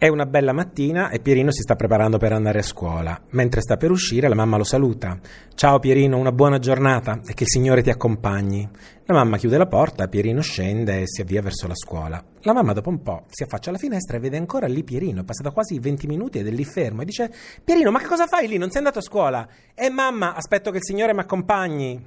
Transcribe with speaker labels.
Speaker 1: È una bella mattina e Pierino si sta preparando per andare a scuola. Mentre sta per uscire, la mamma lo saluta. Ciao Pierino, una buona giornata e che il Signore ti accompagni. La mamma chiude la porta, Pierino scende e si avvia verso la scuola. La mamma dopo un po' si affaccia alla finestra e vede ancora lì Pierino. È passato quasi 20 minuti ed è lì fermo e dice Pierino, ma che cosa fai lì? Non sei andato a scuola? Eh mamma, aspetto che il Signore mi accompagni.